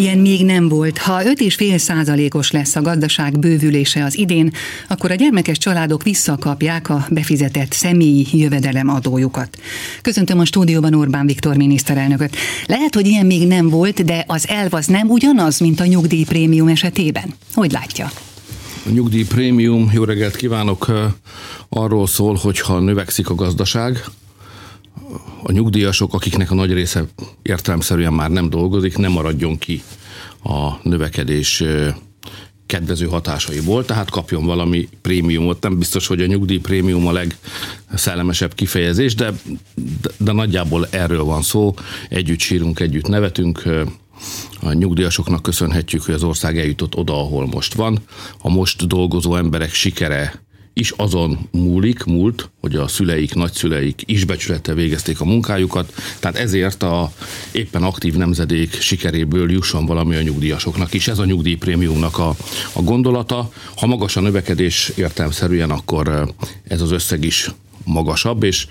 Ilyen még nem volt. Ha 5,5 százalékos lesz a gazdaság bővülése az idén, akkor a gyermekes családok visszakapják a befizetett személyi jövedelem adójukat. Köszöntöm a stúdióban Orbán Viktor miniszterelnököt. Lehet, hogy ilyen még nem volt, de az elv az nem ugyanaz, mint a nyugdíjprémium esetében. Hogy látja? A nyugdíjprémium, jó reggelt kívánok, arról szól, hogy ha növekszik a gazdaság, a nyugdíjasok, akiknek a nagy része értelemszerűen már nem dolgozik, nem maradjon ki a növekedés kedvező hatásaiból, tehát kapjon valami prémiumot. Nem biztos, hogy a nyugdíj prémium a legszellemesebb kifejezés, de, de, de nagyjából erről van szó. Együtt sírunk, együtt nevetünk. A nyugdíjasoknak köszönhetjük, hogy az ország eljutott oda, ahol most van. A most dolgozó emberek sikere is azon múlik, múlt, hogy a szüleik, nagyszüleik is becsülettel végezték a munkájukat, tehát ezért a éppen aktív nemzedék sikeréből jusson valami a nyugdíjasoknak is. Ez a nyugdíjprémiumnak a, a gondolata. Ha magas a növekedés értelmszerűen, akkor ez az összeg is magasabb, és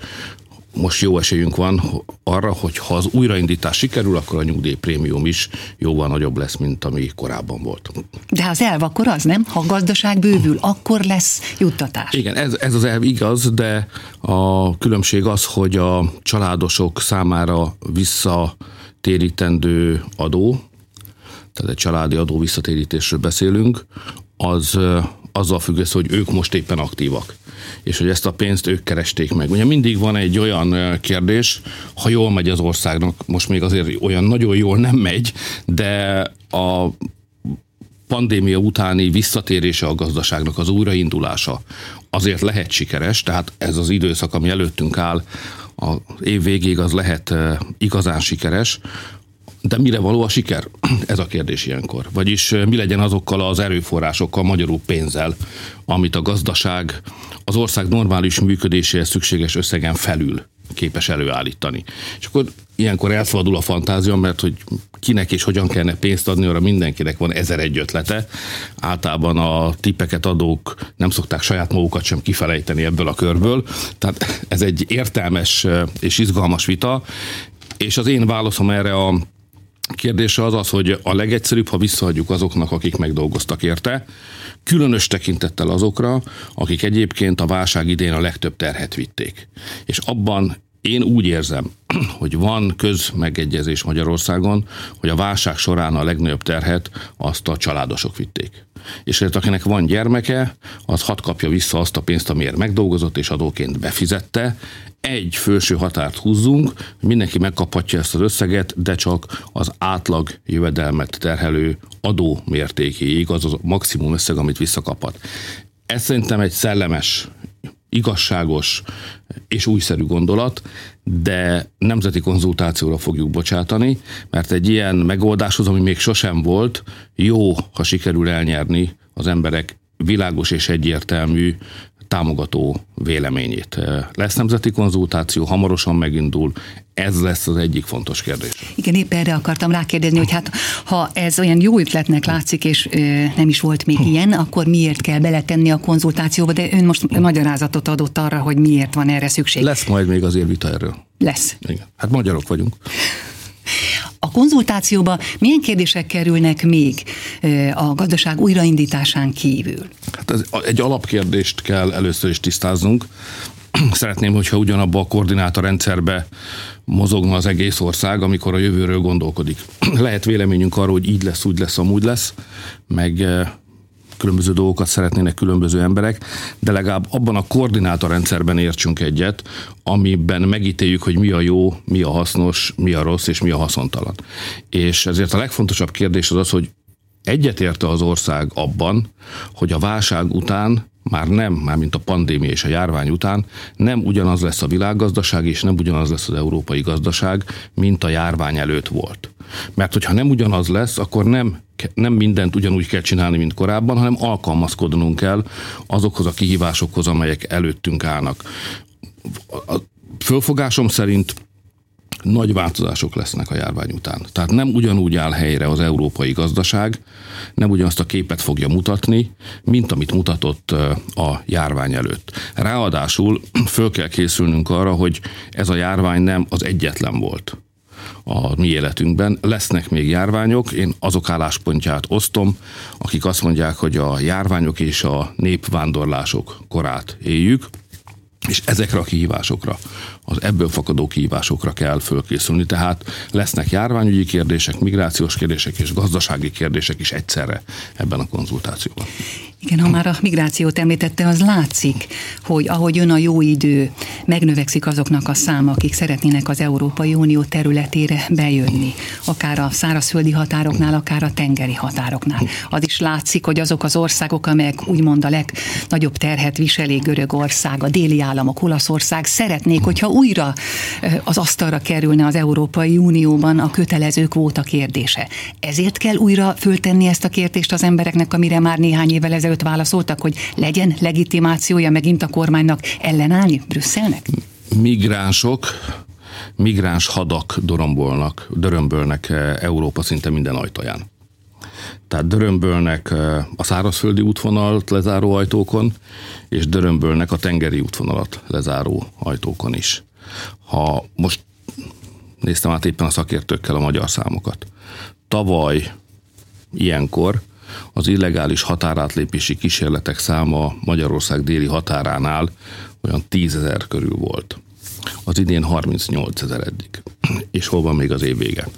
most jó esélyünk van arra, hogy ha az újraindítás sikerül, akkor a nyugdíjprémium is jóval nagyobb lesz, mint ami korábban volt. De az elv akkor az, nem? Ha a gazdaság bővül, akkor lesz juttatás. Igen, ez, ez az elv igaz, de a különbség az, hogy a családosok számára visszatérítendő adó, tehát egy családi adó visszatérítésről beszélünk, az azzal függ össze, hogy ők most éppen aktívak és hogy ezt a pénzt ők keresték meg. Ugye mindig van egy olyan kérdés, ha jól megy az országnak, most még azért olyan nagyon jól nem megy, de a pandémia utáni visszatérése a gazdaságnak, az újraindulása azért lehet sikeres, tehát ez az időszak, ami előttünk áll, az év végéig az lehet igazán sikeres, de mire való a siker? Ez a kérdés ilyenkor. Vagyis mi legyen azokkal az erőforrásokkal, magyarul pénzzel, amit a gazdaság az ország normális működéséhez szükséges összegen felül képes előállítani. És akkor ilyenkor elszabadul a fantázia, mert hogy kinek és hogyan kellene pénzt adni, arra mindenkinek van ezer egy ötlete. Általában a tippeket adók nem szokták saját magukat sem kifelejteni ebből a körből. Tehát ez egy értelmes és izgalmas vita, és az én válaszom erre a kérdése az az, hogy a legegyszerűbb, ha visszaadjuk azoknak, akik megdolgoztak érte, különös tekintettel azokra, akik egyébként a válság idén a legtöbb terhet vitték. És abban én úgy érzem, hogy van közmegegyezés Magyarországon, hogy a válság során a legnagyobb terhet azt a családosok vitték. És akinek van gyermeke, az hat kapja vissza azt a pénzt, amiért megdolgozott és adóként befizette, egy felső határt húzzunk, mindenki megkaphatja ezt az összeget, de csak az átlag jövedelmet terhelő adó mértékéig, az a maximum összeg, amit visszakaphat. Ez szerintem egy szellemes, igazságos és újszerű gondolat, de nemzeti konzultációra fogjuk bocsátani, mert egy ilyen megoldáshoz, ami még sosem volt, jó, ha sikerül elnyerni az emberek világos és egyértelmű támogató véleményét. Lesz nemzeti konzultáció, hamarosan megindul, ez lesz az egyik fontos kérdés. Igen, épp erre akartam rákérdezni, hogy hát ha ez olyan jó ötletnek látszik, és ö, nem is volt még ilyen, akkor miért kell beletenni a konzultációba, de ön most magyarázatot adott arra, hogy miért van erre szükség. Lesz majd még azért vita erről. Lesz. Igen. Hát magyarok vagyunk. A konzultációba milyen kérdések kerülnek még a gazdaság újraindításán kívül? Hát ez egy alapkérdést kell először is tisztáznunk. Szeretném, hogyha ugyanabba a koordinátor rendszerbe mozogna az egész ország, amikor a jövőről gondolkodik. Lehet véleményünk arról, hogy így lesz, úgy lesz, amúgy lesz, meg különböző dolgokat szeretnének különböző emberek, de legalább abban a koordinátorrendszerben értsünk egyet, amiben megítéljük, hogy mi a jó, mi a hasznos, mi a rossz és mi a haszontalan. És ezért a legfontosabb kérdés az az, hogy egyetérte az ország abban, hogy a válság után már nem, már mint a pandémia és a járvány után, nem ugyanaz lesz a világgazdaság, és nem ugyanaz lesz az európai gazdaság, mint a járvány előtt volt. Mert hogyha nem ugyanaz lesz, akkor nem, nem mindent ugyanúgy kell csinálni, mint korábban, hanem alkalmazkodnunk kell azokhoz a kihívásokhoz, amelyek előttünk állnak. A fölfogásom szerint nagy változások lesznek a járvány után. Tehát nem ugyanúgy áll helyre az európai gazdaság, nem ugyanazt a képet fogja mutatni, mint amit mutatott a járvány előtt. Ráadásul föl kell készülnünk arra, hogy ez a járvány nem az egyetlen volt a mi életünkben. Lesznek még járványok, én azok álláspontját osztom, akik azt mondják, hogy a járványok és a népvándorlások korát éljük, és ezekre a kihívásokra, az ebből fakadó kihívásokra kell fölkészülni. Tehát lesznek járványügyi kérdések, migrációs kérdések és gazdasági kérdések is egyszerre ebben a konzultációban. Igen, ha már a migrációt említette, az látszik, hogy ahogy jön a jó idő, megnövekszik azoknak a száma, akik szeretnének az Európai Unió területére bejönni, akár a szárazföldi határoknál, akár a tengeri határoknál. Az is látszik, hogy azok az országok, amelyek úgymond a legnagyobb terhet viseli Görögország, a déli államok, Olaszország szeretnék, hogyha újra az asztalra kerülne az Európai Unióban a kötelező kvóta kérdése. Ezért kell újra föltenni ezt a kérdést az embereknek, amire már néhány évvel ezelőtt válaszoltak, hogy legyen legitimációja megint a kormánynak ellenállni Brüsszelnek? Migránsok, migráns hadak dorombolnak, dörömbölnek eh, Európa szinte minden ajtaján. Tehát dörömbölnek eh, a szárazföldi útvonalt lezáró ajtókon, és dörömbölnek a tengeri útvonalat lezáró ajtókon is. Ha most néztem át éppen a szakértőkkel a magyar számokat. Tavaly ilyenkor az illegális határátlépési kísérletek száma Magyarország déli határánál olyan 10 ezer körül volt. Az idén 38 ezer eddig. És hol van még az év vége?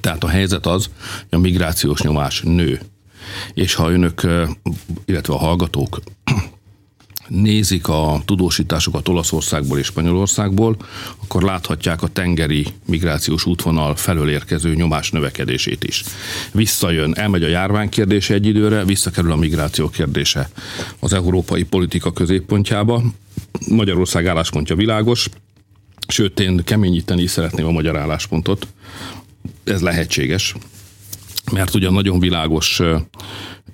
Tehát a helyzet az, hogy a migrációs nyomás nő. És ha önök, illetve a hallgatók nézik a tudósításokat Olaszországból és Spanyolországból, akkor láthatják a tengeri migrációs útvonal felől érkező nyomás növekedését is. Visszajön, elmegy a járvány kérdése egy időre, visszakerül a migráció kérdése az európai politika középpontjába. Magyarország álláspontja világos, sőt én keményíteni szeretném a magyar álláspontot. Ez lehetséges, mert ugyan nagyon világos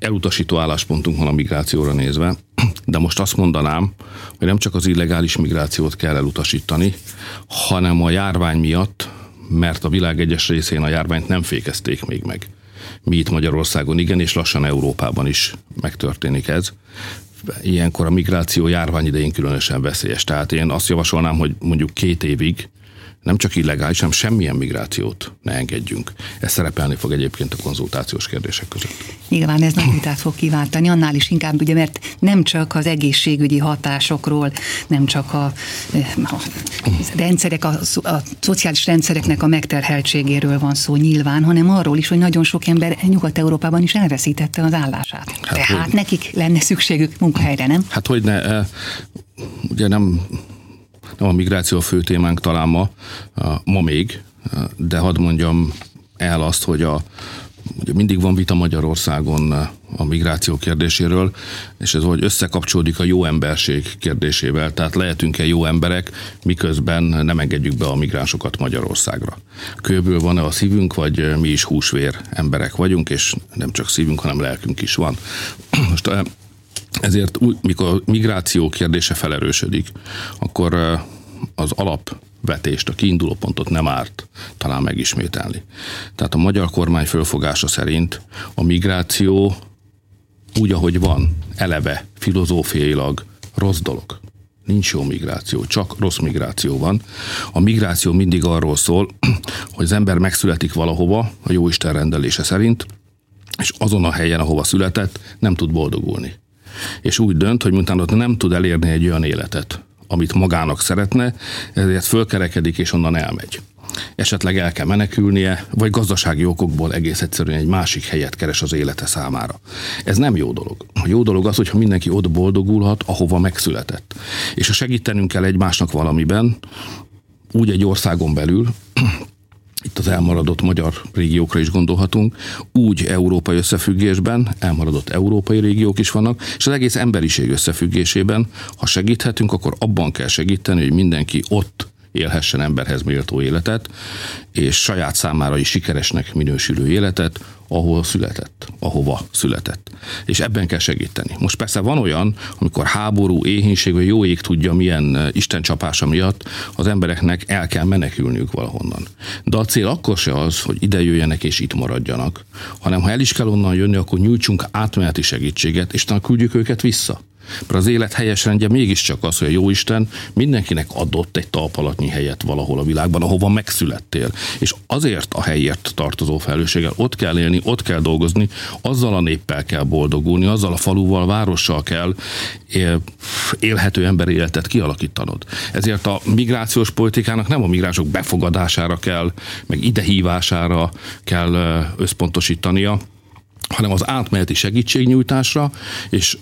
elutasító álláspontunk van a migrációra nézve, de most azt mondanám, hogy nem csak az illegális migrációt kell elutasítani, hanem a járvány miatt, mert a világ egyes részén a járványt nem fékezték még meg. Mi itt Magyarországon igen, és lassan Európában is megtörténik ez. Ilyenkor a migráció járvány idején különösen veszélyes. Tehát én azt javasolnám, hogy mondjuk két évig nem csak illegális, hanem semmilyen migrációt ne engedjünk. Ez szerepelni fog egyébként a konzultációs kérdések között. Nyilván ez nagy vitát fog kiváltani, annál is inkább, ugye, mert nem csak az egészségügyi hatásokról, nem csak a, a rendszerek, a, a szociális rendszereknek a megterheltségéről van szó nyilván, hanem arról is, hogy nagyon sok ember Nyugat-Európában is elveszítette az állását. Hát, Tehát hogy, nekik lenne szükségük munkahelyre, nem? Hát hogy ne, eh, ugye nem a migráció a fő témánk talán ma, ma még, de hadd mondjam el azt, hogy a, ugye mindig van vita Magyarországon a migráció kérdéséről, és ez hogy összekapcsolódik a jó emberség kérdésével. Tehát lehetünk-e jó emberek, miközben nem engedjük be a migránsokat Magyarországra. Kőből van-e a szívünk, vagy mi is húsvér emberek vagyunk, és nem csak szívünk, hanem lelkünk is van. Most ezért mikor a migráció kérdése felerősödik, akkor az alapvetést, a kiinduló pontot nem árt talán megismételni. Tehát a magyar kormány fölfogása szerint a migráció úgy, ahogy van, eleve filozófiailag rossz dolog. Nincs jó migráció, csak rossz migráció van. A migráció mindig arról szól, hogy az ember megszületik valahova, a jó Isten rendelése szerint, és azon a helyen, ahova született, nem tud boldogulni és úgy dönt, hogy utána nem tud elérni egy olyan életet, amit magának szeretne, ezért fölkerekedik és onnan elmegy. Esetleg el kell menekülnie, vagy gazdasági okokból egész egyszerűen egy másik helyet keres az élete számára. Ez nem jó dolog. A jó dolog az, hogyha mindenki ott boldogulhat, ahova megszületett. És ha segítenünk kell egymásnak valamiben, úgy egy országon belül, itt az elmaradott magyar régiókra is gondolhatunk, úgy európai összefüggésben, elmaradott európai régiók is vannak, és az egész emberiség összefüggésében, ha segíthetünk, akkor abban kell segíteni, hogy mindenki ott élhessen emberhez méltó életet, és saját számára is sikeresnek minősülő életet, ahol született, ahova született. És ebben kell segíteni. Most persze van olyan, amikor háború, éhénység, vagy jó ég tudja milyen eh, Isten csapása miatt az embereknek el kell menekülniük valahonnan. De a cél akkor se az, hogy ide jöjjenek és itt maradjanak, hanem ha el is kell onnan jönni, akkor nyújtsunk átmeneti segítséget, és talán küldjük őket vissza. Mert az élet helyes rendje mégiscsak az, hogy a Jóisten mindenkinek adott egy talpalatnyi helyet valahol a világban, ahova megszülettél. És azért a helyért tartozó felelősséggel ott kell élni, ott kell dolgozni, azzal a néppel kell boldogulni, azzal a faluval, várossal kell élhető emberi életet kialakítanod. Ezért a migrációs politikának nem a migránsok befogadására kell, meg idehívására kell összpontosítania, hanem az átmeneti segítségnyújtásra, és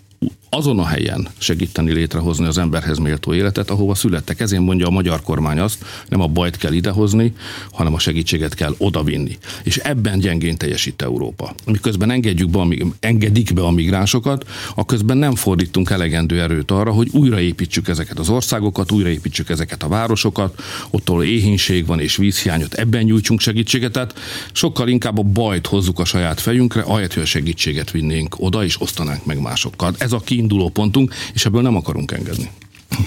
azon a helyen segíteni létrehozni az emberhez méltó életet, ahova születtek. Ezért mondja a magyar kormány azt, nem a bajt kell idehozni, hanem a segítséget kell odavinni. És ebben gyengén teljesít Európa. Miközben engedjük be, engedik be a migránsokat, a közben nem fordítunk elegendő erőt arra, hogy újraépítsük ezeket az országokat, újraépítsük ezeket a városokat, ott, ahol éhínség van és vízhiányot, ebben nyújtsunk segítséget. Tehát sokkal inkább a bajt hozzuk a saját fejünkre, ahelyett, hogy a segítséget vinnénk oda és osztanánk meg másokkal. Ez a kiinduló pontunk, és ebből nem akarunk engedni.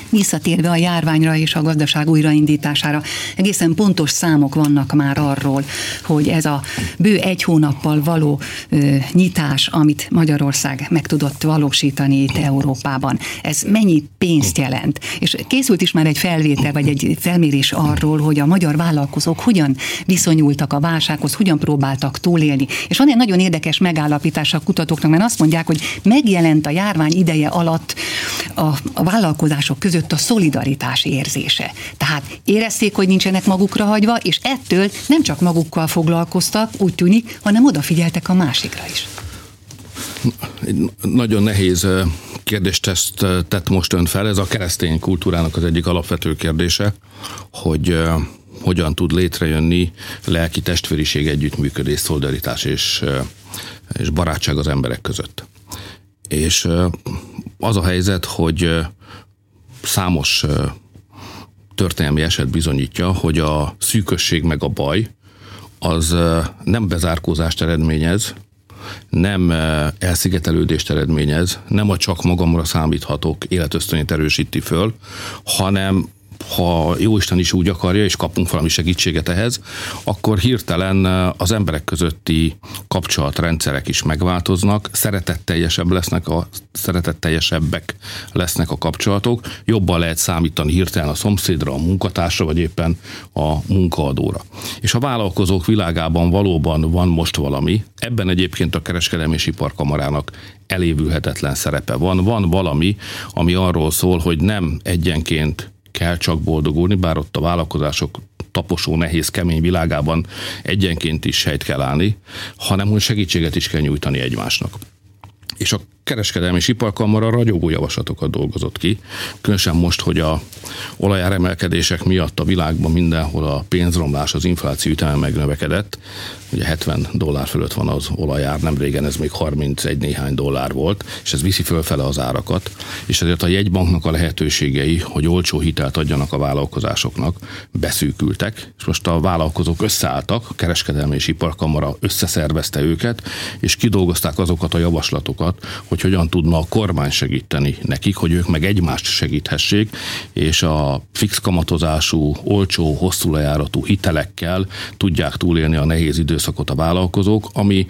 Visszatérve a járványra és a gazdaság újraindítására, egészen pontos számok vannak már arról, hogy ez a bő egy hónappal való ö, nyitás, amit Magyarország meg tudott valósítani itt Európában, ez mennyi pénzt jelent? És készült is már egy felvétel, vagy egy felmérés arról, hogy a magyar vállalkozók hogyan viszonyultak a válsághoz, hogyan próbáltak túlélni. És van egy nagyon érdekes megállapítás a kutatóknak, mert azt mondják, hogy megjelent a járvány ideje alatt a, a vállalkozások mások között a szolidaritás érzése. Tehát érezték, hogy nincsenek magukra hagyva, és ettől nem csak magukkal foglalkoztak, úgy tűnik, hanem odafigyeltek a másikra is. Nagyon nehéz kérdést ezt tett most ön fel. Ez a keresztény kultúrának az egyik alapvető kérdése, hogy hogyan tud létrejönni lelki testvériség, együttműködés, szolidaritás és, és barátság az emberek között. És az a helyzet, hogy számos történelmi eset bizonyítja, hogy a szűkösség meg a baj az nem bezárkózást eredményez, nem elszigetelődést eredményez, nem a csak magamra számíthatok életösztönét erősíti föl, hanem ha Jóisten is úgy akarja, és kapunk valami segítséget ehhez, akkor hirtelen az emberek közötti kapcsolatrendszerek is megváltoznak, szeretetteljesebb lesznek a szeretetteljesebbek lesznek a kapcsolatok, jobban lehet számítani hirtelen a szomszédra, a munkatársra, vagy éppen a munkaadóra. És a vállalkozók világában valóban van most valami, ebben egyébként a kereskedelmi és iparkamarának elévülhetetlen szerepe van. Van valami, ami arról szól, hogy nem egyenként kell csak boldogulni, bár ott a vállalkozások taposó, nehéz, kemény világában egyenként is helyt kell állni, hanem hogy segítséget is kell nyújtani egymásnak. És a kereskedelmi és iparkamara ragyogó javaslatokat dolgozott ki, különösen most, hogy a olajáremelkedések miatt a világban mindenhol a pénzromlás, az infláció üteme megnövekedett, ugye 70 dollár fölött van az olajár, nem régen ez még 31 néhány dollár volt, és ez viszi fölfele az árakat, és ezért a jegybanknak a lehetőségei, hogy olcsó hitelt adjanak a vállalkozásoknak, beszűkültek, és most a vállalkozók összeálltak, a kereskedelmi és iparkamara összeszervezte őket, és kidolgozták azokat a javaslatokat, hogy hogyan tudna a kormány segíteni nekik, hogy ők meg egymást segíthessék, és a fix kamatozású, olcsó, hosszú lejáratú hitelekkel tudják túlélni a nehéz időszakot a vállalkozók, ami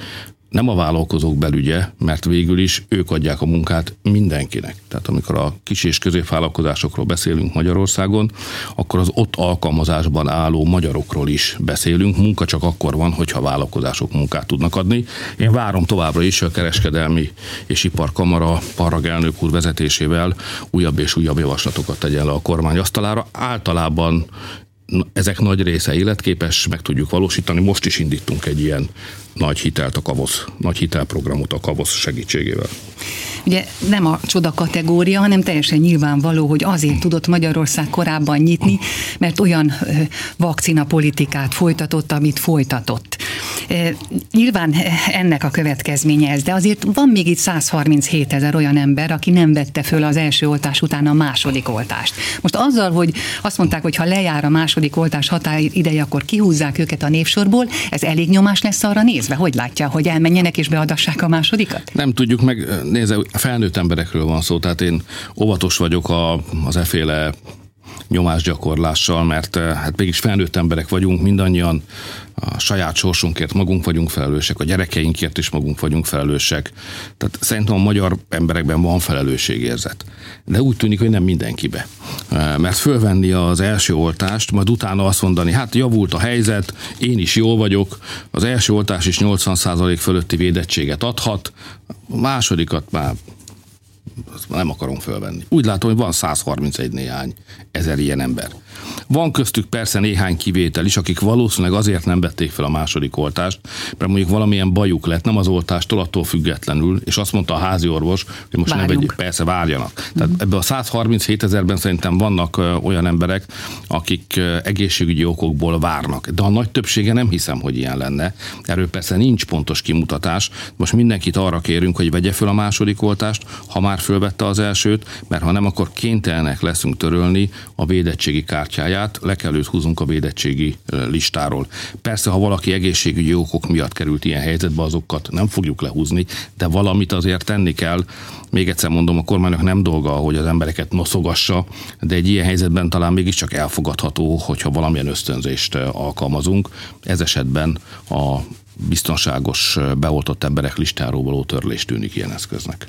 nem a vállalkozók belügye, mert végül is ők adják a munkát mindenkinek. Tehát amikor a kis és középvállalkozásokról beszélünk Magyarországon, akkor az ott alkalmazásban álló magyarokról is beszélünk. Munka csak akkor van, hogyha vállalkozások munkát tudnak adni. Én várom továbbra is a kereskedelmi és iparkamara elnök úr vezetésével újabb és újabb javaslatokat tegyen le a kormány asztalára. Általában ezek nagy része életképes, meg tudjuk valósítani. Most is indítunk egy ilyen nagy hitelt a kavosz, nagy hitelprogramot a kavosz segítségével. Ugye nem a csoda kategória, hanem teljesen nyilvánvaló, hogy azért tudott Magyarország korábban nyitni, mert olyan vakcina politikát folytatott, amit folytatott. Nyilván ennek a következménye ez, de azért van még itt 137 ezer olyan ember, aki nem vette föl az első oltás után a második oltást. Most azzal, hogy azt mondták, hogy ha lejár a második oltás határideje, akkor kihúzzák őket a névsorból, ez elég nyomás lesz arra nézve? Hogy látja, hogy elmenjenek és beadassák a másodikat? Nem tudjuk meg, nézze, felnőtt emberekről van szó, tehát én óvatos vagyok a, az eféle nyomásgyakorlással, mert hát mégis felnőtt emberek vagyunk, mindannyian a saját sorsunkért magunk vagyunk felelősek, a gyerekeinkért is magunk vagyunk felelősek. Tehát szerintem a magyar emberekben van felelősségérzet. De úgy tűnik, hogy nem mindenkibe. Mert fölvenni az első oltást, majd utána azt mondani, hát javult a helyzet, én is jól vagyok, az első oltás is 80% fölötti védettséget adhat, a másodikat már azt nem akarom fölvenni. Úgy látom, hogy van 131 néhány ezer ilyen ember. Van köztük persze néhány kivétel is, akik valószínűleg azért nem vették fel a második oltást, mert mondjuk valamilyen bajuk lett, nem az oltástól, attól függetlenül, és azt mondta a házi orvos, hogy most Várjunk. ne vegyék, persze várjanak. Tehát uh-huh. ebben a 137 ezerben szerintem vannak olyan emberek, akik egészségügyi okokból várnak. De a nagy többsége nem hiszem, hogy ilyen lenne. Erről persze nincs pontos kimutatás. Most mindenkit arra kérünk, hogy vegye fel a második oltást, ha már fölvette az elsőt, mert ha nem, akkor kénytelenek leszünk törölni a védettségi kártyáját, le kell őt húzunk a védettségi listáról. Persze, ha valaki egészségügyi okok miatt került ilyen helyzetbe, azokat nem fogjuk lehúzni, de valamit azért tenni kell. Még egyszer mondom, a kormánynak nem dolga, hogy az embereket noszogassa, de egy ilyen helyzetben talán mégiscsak elfogadható, hogyha valamilyen ösztönzést alkalmazunk. Ez esetben a biztonságos beoltott emberek listáról való törlés tűnik ilyen eszköznek.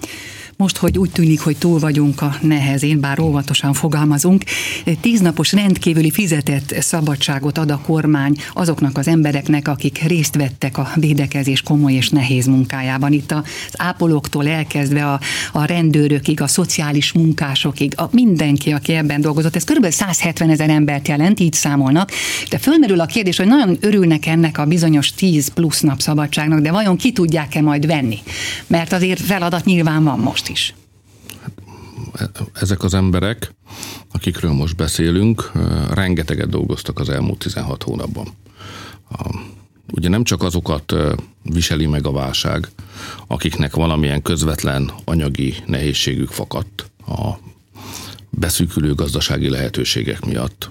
Most, hogy úgy tűnik, hogy túl vagyunk a nehezén, bár óvatosan fogalmazunk, tíznapos rendkívüli fizetett szabadságot ad a kormány azoknak az embereknek, akik részt vettek a védekezés komoly és nehéz munkájában. Itt az ápolóktól elkezdve a, a rendőrökig, a szociális munkásokig, a mindenki, aki ebben dolgozott. Ez kb. 170 ezer embert jelent, így számolnak. De fölmerül a kérdés, hogy nagyon örülnek ennek a bizonyos 10 plusz nap szabadságnak, de vajon ki tudják-e majd venni? Mert azért feladat nyilván van most most is? Ezek az emberek, akikről most beszélünk, rengeteget dolgoztak az elmúlt 16 hónapban. Ugye nem csak azokat viseli meg a válság, akiknek valamilyen közvetlen anyagi nehézségük fakadt a beszűkülő gazdasági lehetőségek miatt,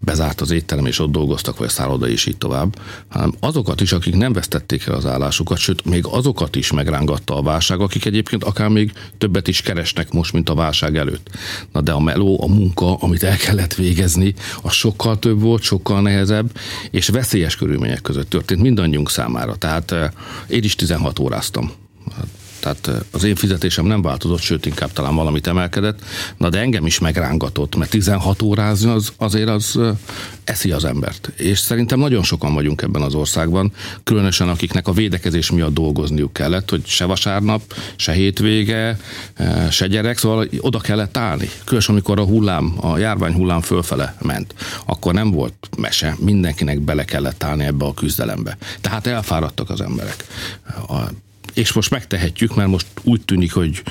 bezárt az étterem, és ott dolgoztak, vagy a szálloda, és így tovább, hanem azokat is, akik nem vesztették el az állásukat, sőt, még azokat is megrángatta a válság, akik egyébként akár még többet is keresnek most, mint a válság előtt. Na de a meló, a munka, amit el kellett végezni, az sokkal több volt, sokkal nehezebb, és veszélyes körülmények között történt mindannyiunk számára. Tehát eh, én is 16 óráztam tehát az én fizetésem nem változott, sőt inkább talán valamit emelkedett, na de engem is megrángatott, mert 16 órázni az, azért az eszi az embert. És szerintem nagyon sokan vagyunk ebben az országban, különösen akiknek a védekezés miatt dolgozniuk kellett, hogy se vasárnap, se hétvége, se gyerek, szóval oda kellett állni. Különösen amikor a hullám, a járvány hullám fölfele ment, akkor nem volt mese, mindenkinek bele kellett állni ebbe a küzdelembe. Tehát elfáradtak az emberek. A és most megtehetjük, mert most úgy tűnik, hogy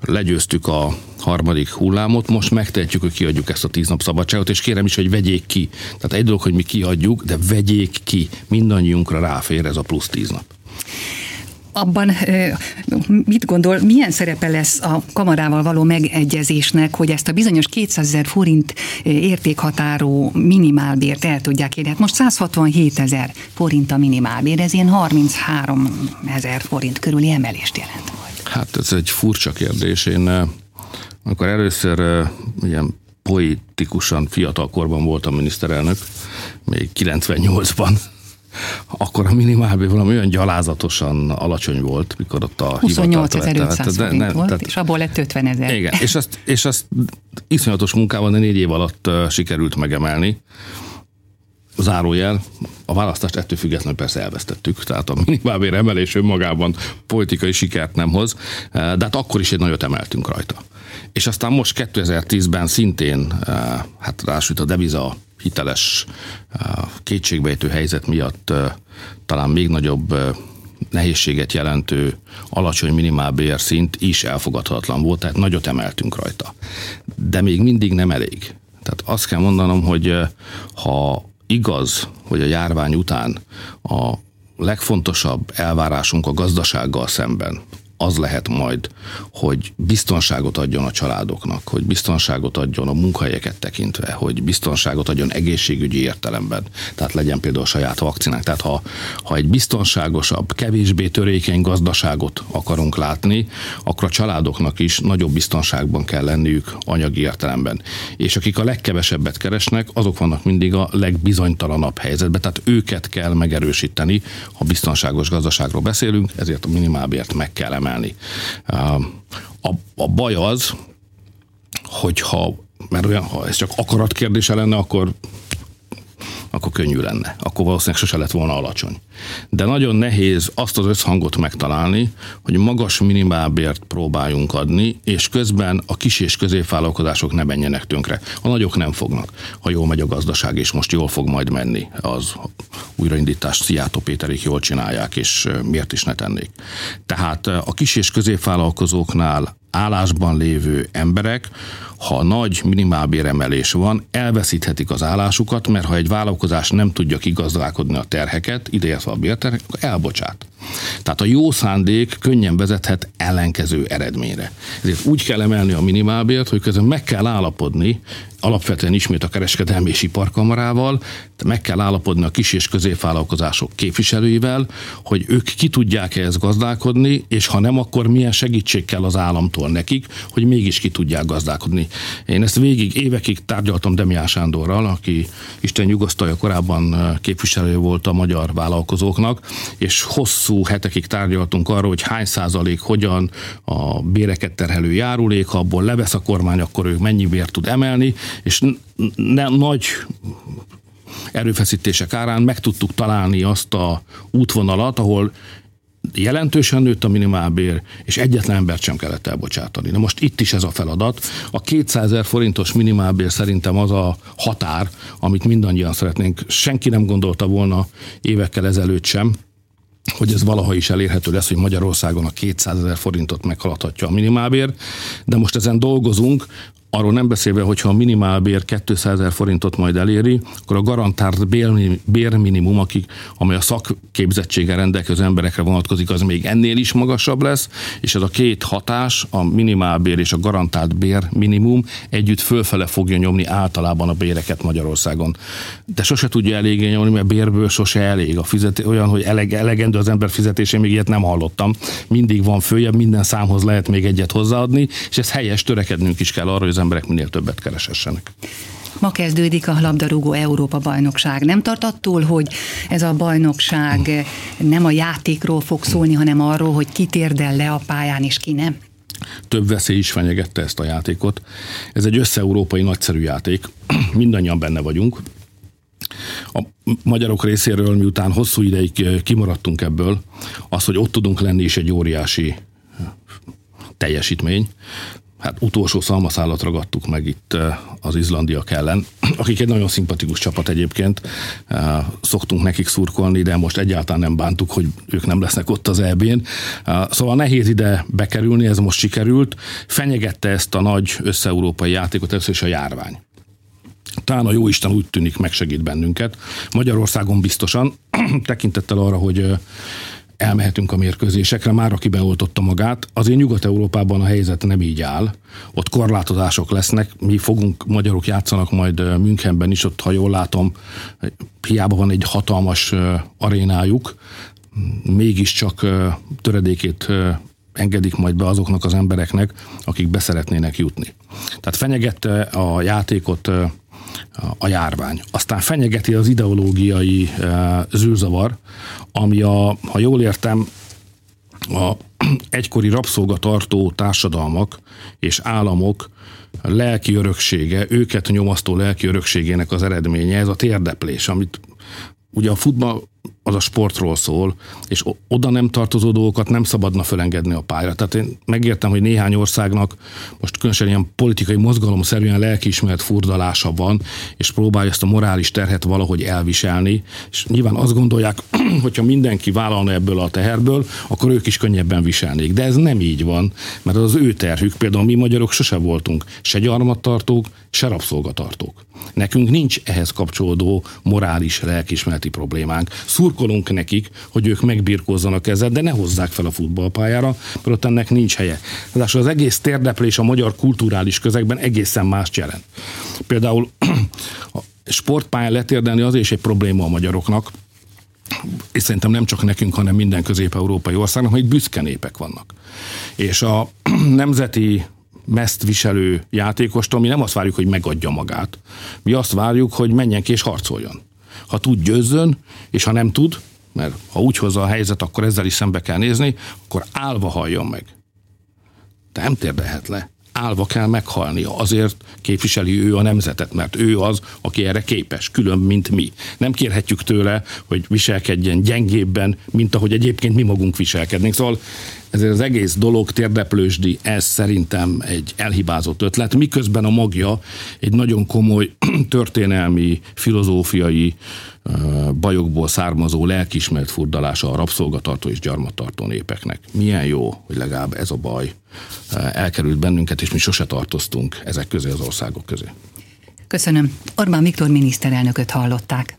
legyőztük a harmadik hullámot, most megtehetjük, hogy kiadjuk ezt a tíz nap szabadságot, és kérem is, hogy vegyék ki. Tehát egy dolog, hogy mi kiadjuk, de vegyék ki. Mindannyiunkra ráfér ez a plusz tíz nap abban mit gondol, milyen szerepe lesz a kamarával való megegyezésnek, hogy ezt a bizonyos 200 ezer forint értékhatárú minimálbért el tudják érni? Hát most 167 ezer forint a minimálbér, ez ilyen 33 ezer forint körüli emelést jelent majd. Hát ez egy furcsa kérdés. Én amikor először ilyen poetikusan fiatal korban voltam miniszterelnök, még 98-ban, akkor a minimálbér valami olyan gyalázatosan alacsony volt, mikor ott a 28.500 forint volt, tehát, és abból lett 50 ezer. Igen, és azt, és azt iszonyatos munkával, de négy év alatt sikerült megemelni. Zárójel, a választást ettől függetlenül persze elvesztettük, tehát a minimálbér emelés önmagában politikai sikert nem hoz, de hát akkor is egy nagyot emeltünk rajta. És aztán most 2010-ben szintén, hát rásült a deviza hiteles kétségbejtő helyzet miatt talán még nagyobb nehézséget jelentő alacsony minimálbér szint is elfogadhatatlan volt, tehát nagyot emeltünk rajta. De még mindig nem elég. Tehát azt kell mondanom, hogy ha igaz, hogy a járvány után a legfontosabb elvárásunk a gazdasággal szemben az lehet majd, hogy biztonságot adjon a családoknak, hogy biztonságot adjon a munkahelyeket tekintve, hogy biztonságot adjon egészségügyi értelemben. Tehát legyen például saját vakcinák. Tehát ha, ha egy biztonságosabb, kevésbé törékeny gazdaságot akarunk látni, akkor a családoknak is nagyobb biztonságban kell lenniük anyagi értelemben. És akik a legkevesebbet keresnek, azok vannak mindig a legbizonytalanabb helyzetben. Tehát őket kell megerősíteni, ha biztonságos gazdaságról beszélünk, ezért a minimálbért meg kell emelni. A, a baj az, hogyha, mert olyan, ha ez csak akarat kérdése lenne, akkor könnyű lenne. Akkor valószínűleg sose lett volna alacsony. De nagyon nehéz azt az összhangot megtalálni, hogy magas minimálbért próbáljunk adni, és közben a kis és középvállalkozások ne menjenek tönkre. A nagyok nem fognak. Ha jól megy a gazdaság, és most jól fog majd menni, az újraindítást Szijjátó Péterik jól csinálják, és miért is ne tennék. Tehát a kis és középvállalkozóknál állásban lévő emberek, ha nagy minimálbéremelés van, elveszíthetik az állásukat, mert ha egy vállalkozás nem tudja kigazdálkodni a terheket, ideértve a bérterheket, akkor elbocsát. Tehát a jó szándék könnyen vezethet ellenkező eredményre. Ezért úgy kell emelni a minimálbért, hogy közben meg kell állapodni, alapvetően ismét a kereskedelmi és iparkamarával, meg kell állapodni a kis és középvállalkozások képviselőivel, hogy ők ki tudják ezt gazdálkodni, és ha nem, akkor milyen segítség kell az államtól nekik, hogy mégis ki tudják gazdálkodni. Én ezt végig évekig tárgyaltam Demián Sándorral, aki Isten nyugosztalja korábban képviselő volt a magyar vállalkozóknak, és hosszú hetekig tárgyaltunk arról, hogy hány százalék hogyan a béreket terhelő járulék, ha abból levesz a kormány, akkor ő mennyi bért tud emelni, és ne, nagy erőfeszítések árán meg tudtuk találni azt a útvonalat, ahol jelentősen nőtt a minimálbér, és egyetlen embert sem kellett elbocsátani. Na most itt is ez a feladat. A 200 ezer forintos minimálbér szerintem az a határ, amit mindannyian szeretnénk. Senki nem gondolta volna évekkel ezelőtt sem, hogy ez valaha is elérhető lesz, hogy Magyarországon a 200 ezer forintot meghaladhatja a minimálbér, de most ezen dolgozunk, Arról nem beszélve, hogyha a minimálbér 200 ezer forintot majd eléri, akkor a garantált bérminimum, akik, amely a szakképzettséggel rendelkező emberekre vonatkozik, az még ennél is magasabb lesz, és ez a két hatás, a minimálbér és a garantált bérminimum együtt fölfele fogja nyomni általában a béreket Magyarországon. De sose tudja eléggé nyomni, mert bérből sose elég. A fizet, olyan, hogy eleg, elegendő az ember fizetésé, még ilyet nem hallottam. Mindig van följebb, minden számhoz lehet még egyet hozzáadni, és ez helyes, törekednünk is kell arra, hogy az emberek minél többet keresessenek. Ma kezdődik a labdarúgó Európa bajnokság. Nem tart attól, hogy ez a bajnokság nem a játékról fog szólni, hanem arról, hogy ki térdel le a pályán és ki nem? Több veszély is fenyegette ezt a játékot. Ez egy össze-európai nagyszerű játék. Mindannyian benne vagyunk. A magyarok részéről, miután hosszú ideig kimaradtunk ebből, az, hogy ott tudunk lenni is egy óriási teljesítmény hát utolsó szalmaszállat ragadtuk meg itt az izlandiak ellen, akik egy nagyon szimpatikus csapat egyébként, szoktunk nekik szurkolni, de most egyáltalán nem bántuk, hogy ők nem lesznek ott az EB-n. Szóval nehéz ide bekerülni, ez most sikerült. Fenyegette ezt a nagy össze-európai játékot, először is a járvány. Talán a jóisten úgy tűnik megsegít bennünket. Magyarországon biztosan, tekintettel arra, hogy elmehetünk a mérkőzésekre, már aki beoltotta magát. Azért Nyugat-Európában a helyzet nem így áll. Ott korlátozások lesznek, mi fogunk, magyarok játszanak majd Münchenben is, ott ha jól látom, hiába van egy hatalmas arénájuk, mégiscsak töredékét engedik majd be azoknak az embereknek, akik beszeretnének jutni. Tehát fenyegette a játékot a járvány. Aztán fenyegeti az ideológiai zűrzavar, ami a, ha jól értem, a egykori rabszolgatartó társadalmak és államok lelki öröksége, őket nyomasztó lelki örökségének az eredménye, ez a térdeplés, amit ugye a futball az a sportról szól, és oda nem tartozó dolgokat nem szabadna fölengedni a pályára. Tehát én megértem, hogy néhány országnak most különösen ilyen politikai mozgalomszerűen lelkiismeret furdalása van, és próbálja ezt a morális terhet valahogy elviselni, és nyilván azt gondolják, hogyha mindenki vállalna ebből a teherből, akkor ők is könnyebben viselnék. De ez nem így van, mert az ő terhük, például mi magyarok sose voltunk se gyarmattartók, se rabszolgatartók. Nekünk nincs ehhez kapcsolódó morális lelkismereti problémánk szurkolunk nekik, hogy ők megbirkózzanak ezzel, de ne hozzák fel a futballpályára, mert ott ennek nincs helye. Ráadásul az egész térdeplés a magyar kulturális közegben egészen más jelent. Például a sportpályán letérdelni az is egy probléma a magyaroknak, és szerintem nem csak nekünk, hanem minden közép-európai országnak, hogy büszke népek vannak. És a nemzeti meszt viselő játékostól mi nem azt várjuk, hogy megadja magát. Mi azt várjuk, hogy menjen ki és harcoljon. Ha tud, győzzön, és ha nem tud, mert ha úgy hozza a helyzet, akkor ezzel is szembe kell nézni, akkor állva halljon meg. De nem térdehet le állva kell meghalnia. Azért képviseli ő a nemzetet, mert ő az, aki erre képes, külön, mint mi. Nem kérhetjük tőle, hogy viselkedjen gyengébben, mint ahogy egyébként mi magunk viselkednénk. Szóval ezért az egész dolog térdeplősdi, ez szerintem egy elhibázott ötlet, miközben a magja egy nagyon komoly történelmi, filozófiai bajokból származó lelkismert furdalása a rabszolgatartó és gyarmattartó népeknek. Milyen jó, hogy legalább ez a baj elkerült bennünket, és mi sose tartoztunk ezek közé az országok közé. Köszönöm. Orbán Viktor miniszterelnököt hallották.